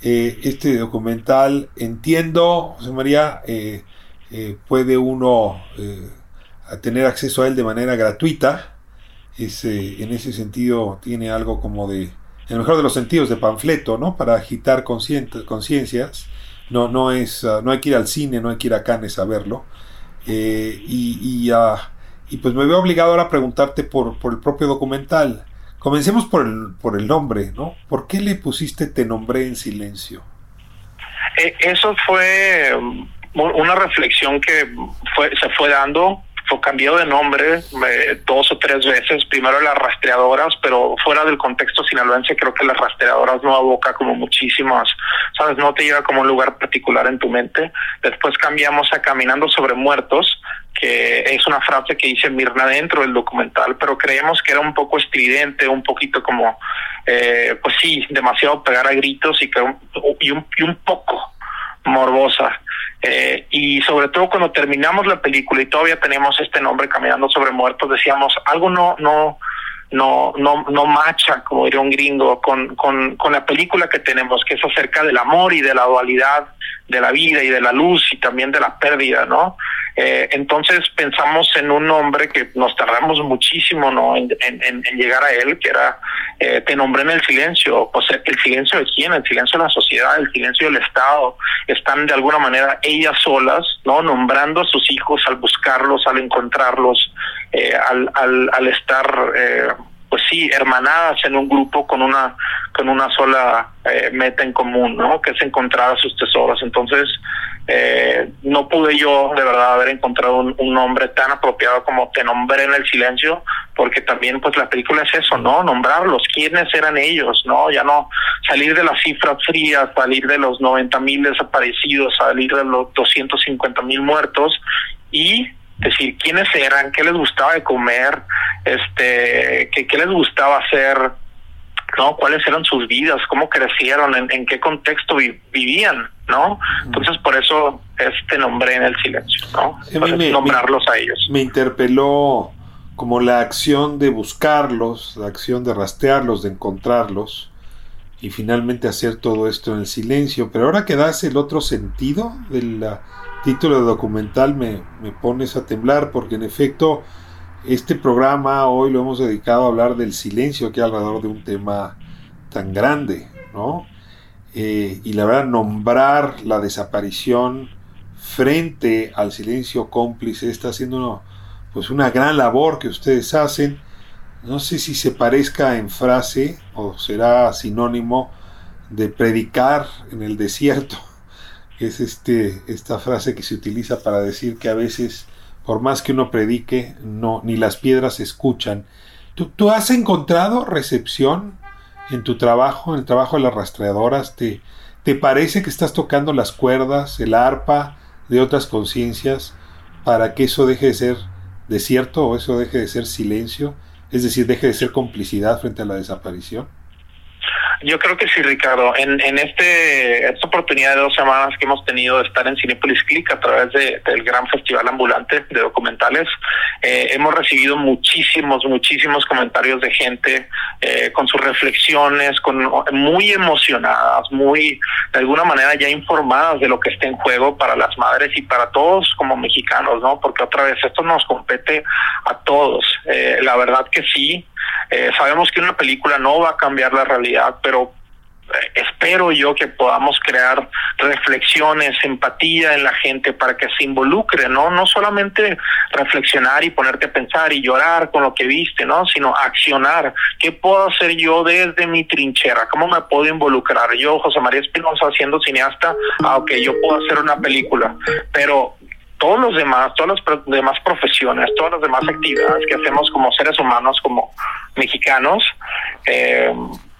Eh, este documental, entiendo, José María, eh, eh, puede uno tener acceso a él de manera gratuita. en ese sentido tiene algo como de, en el mejor de los sentidos, de panfleto, ¿no? Para agitar conciencias. No, no, es, no hay que ir al cine, no hay que ir a Cannes a verlo. Eh, y, ah, y, pues me veo obligado ahora a preguntarte por, por el propio documental. Comencemos por el, por el nombre, ¿no? ¿Por qué le pusiste Te nombré en silencio? Eh, eso fue um, una reflexión que fue, se fue dando fue cambiado de nombre eh, dos o tres veces, primero las rastreadoras, pero fuera del contexto sinaloense creo que las rastreadoras no aboca como muchísimas, sabes, no te lleva como un lugar particular en tu mente. Después cambiamos a Caminando sobre Muertos, que es una frase que dice Mirna dentro del documental, pero creemos que era un poco estridente, un poquito como, eh, pues sí, demasiado pegar a gritos y, que, y, un, y un poco morbosa. Eh, y sobre todo cuando terminamos la película y todavía tenemos este nombre caminando sobre muertos, decíamos algo no no no no no macha, como diría un gringo, con, con, con la película que tenemos, que es acerca del amor y de la dualidad de la vida y de la luz y también de la pérdida, ¿no? Eh, entonces pensamos en un nombre que nos tardamos muchísimo ¿no? en, llegar a él, que era eh, Te nombré en el silencio. Pues el silencio de quién, el silencio de la sociedad, el silencio del Estado. Están de alguna manera ellas solas, ¿no? Nombrando a sus hijos al buscarlos, al encontrarlos, eh, al, al, al estar... Pues sí, hermanadas en un grupo con una con una sola eh, meta en común, ¿no? Que es encontrar a sus tesoros. Entonces, eh, no pude yo de verdad haber encontrado un, nombre tan apropiado como Te nombré en el silencio, porque también pues la película es eso, ¿no? Nombrarlos, quiénes eran ellos, ¿no? Ya no salir de las cifras frías, salir de los 90 mil desaparecidos, salir de los 250 mil muertos y decir quiénes eran, qué les gustaba de comer, este, qué, qué les gustaba hacer, ¿no? ¿Cuáles eran sus vidas? ¿Cómo crecieron? ¿En, qué contexto vivían? ¿No? Entonces, por eso este nombré en el silencio, ¿no? nombrarlos a ellos. Me interpeló como la acción de buscarlos, la acción de rastrearlos, de encontrarlos y finalmente hacer todo esto en el silencio. Pero ahora que das el otro sentido del título de documental me, me pones a temblar porque en efecto este programa hoy lo hemos dedicado a hablar del silencio que hay alrededor de un tema tan grande, ¿no? Eh, y la verdad, nombrar la desaparición frente al silencio cómplice está haciendo pues una gran labor que ustedes hacen. No sé si se parezca en frase o será sinónimo de predicar en el desierto, es este, esta frase que se utiliza para decir que a veces, por más que uno predique, no, ni las piedras escuchan. ¿Tú, tú has encontrado recepción en tu trabajo, en el trabajo de las rastreadoras, te, te parece que estás tocando las cuerdas, el arpa de otras conciencias para que eso deje de ser desierto o eso deje de ser silencio, es decir, deje de ser complicidad frente a la desaparición? Yo creo que sí, Ricardo. En, en este esta oportunidad de dos semanas que hemos tenido de estar en Cinepolis Click a través de, del gran festival ambulante de documentales, eh, hemos recibido muchísimos, muchísimos comentarios de gente eh, con sus reflexiones, con muy emocionadas, muy de alguna manera ya informadas de lo que está en juego para las madres y para todos como mexicanos, ¿no? Porque otra vez esto nos compete a todos. Eh, la verdad que sí, eh, sabemos que una película no va a cambiar la realidad, pero eh, espero yo que podamos crear reflexiones, empatía en la gente para que se involucre, ¿no? No solamente reflexionar y ponerte a pensar y llorar con lo que viste, ¿no? Sino accionar. ¿Qué puedo hacer yo desde mi trinchera? ¿Cómo me puedo involucrar? Yo, José María Espinosa, siendo cineasta, aunque yo puedo hacer una película, pero todos los demás, todas las demás profesiones, todas las demás actividades que hacemos como seres humanos, como mexicanos, eh,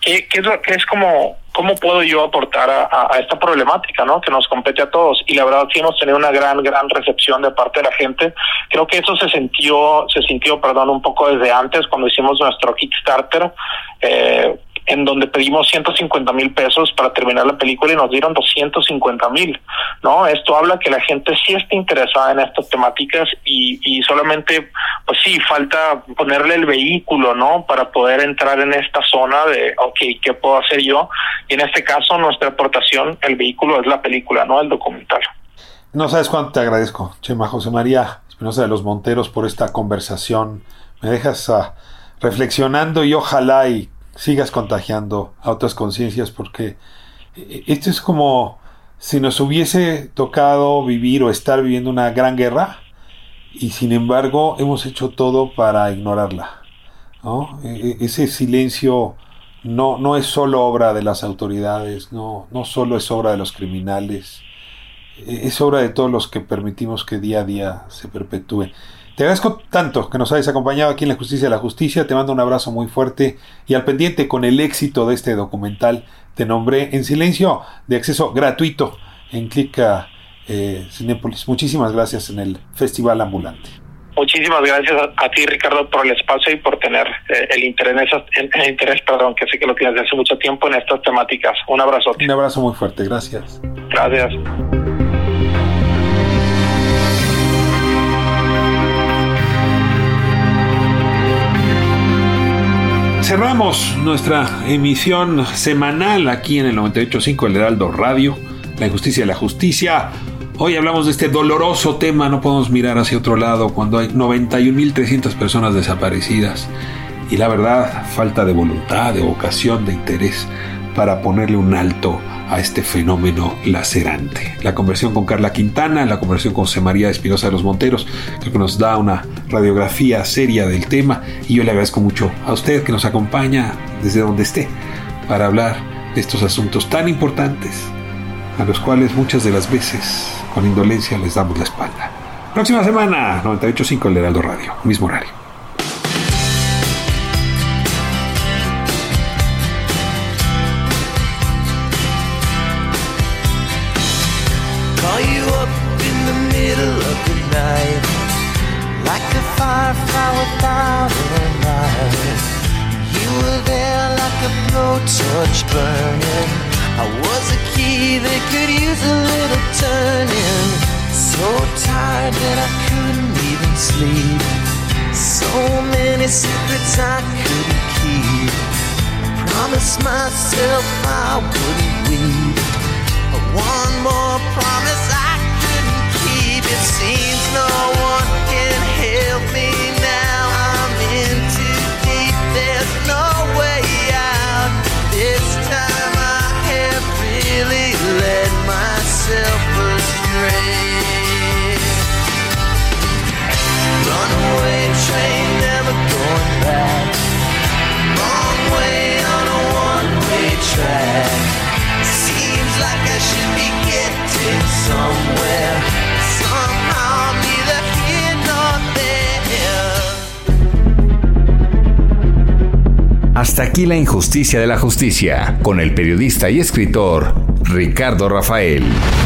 ¿qué, es lo, qué es como, cómo puedo yo aportar a, esta problemática, ¿no? Que nos compete a todos. Y la verdad sí hemos tenido una gran, gran recepción de parte de la gente. Creo que eso se sintió, se sintió, perdón, un poco desde antes cuando hicimos nuestro Kickstarter. Eh, en donde pedimos 150 mil pesos para terminar la película y nos dieron 250 mil, ¿no? Esto habla que la gente sí está interesada en estas temáticas y, y solamente, pues sí, falta ponerle el vehículo, ¿no? Para poder entrar en esta zona de, ok, ¿qué puedo hacer yo? Y en este caso, nuestra aportación, el vehículo es la película, ¿no? El documental. No sabes cuánto te agradezco, Chema José María Espinosa de los Monteros, por esta conversación. Me dejas uh, reflexionando y ojalá y sigas contagiando a otras conciencias porque eh, esto es como si nos hubiese tocado vivir o estar viviendo una gran guerra y sin embargo hemos hecho todo para ignorarla. E, e, ese silencio no, no es solo obra de las autoridades, no, no solo es obra de los criminales, e, es obra de todos los que permitimos que día a día se perpetúe. Te agradezco tanto que nos hayas acompañado aquí en La Justicia de la Justicia. Te mando un abrazo muy fuerte y al pendiente con el éxito de este documental. Te nombré en silencio de acceso gratuito en Clica eh, Cinepolis. Muchísimas gracias en el Festival Ambulante. Muchísimas gracias a, ti, Ricardo, por el espacio y por tener eh, el interés, el interés, perdón, que sé que lo tienes desde hace mucho tiempo en estas temáticas. Un abrazo. Un abrazo muy fuerte. Gracias. Gracias. Cerramos nuestra emisión semanal aquí en el 98.5 El Heraldo Radio, La Injusticia de la Justicia. Hoy hablamos de este doloroso tema, no podemos mirar hacia otro lado cuando hay 91.300 personas desaparecidas y la verdad, falta de voluntad, de vocación, de interés para ponerle un alto a este fenómeno lacerante. La conversión con Carla Quintana, la conversión con José María Espinosa de los Monteros, creo que nos da una radiografía seria del tema y yo le agradezco mucho a usted que nos acompaña desde donde esté para hablar de estos asuntos tan importantes a los cuales muchas de las veces con indolencia les damos la espalda. Próxima semana, 98.5 El Heraldo Radio, mismo horario. Blowtorch burning. I was a key that could use a little turning. So tired that I couldn't even sleep. So many secrets I couldn't keep. Promised myself I wouldn't weep. But one more promise I couldn't keep. It seems no one can help me now. Train, never way. Hasta aquí la injusticia de la justicia, con el periodista y escritor Ricardo Rafael.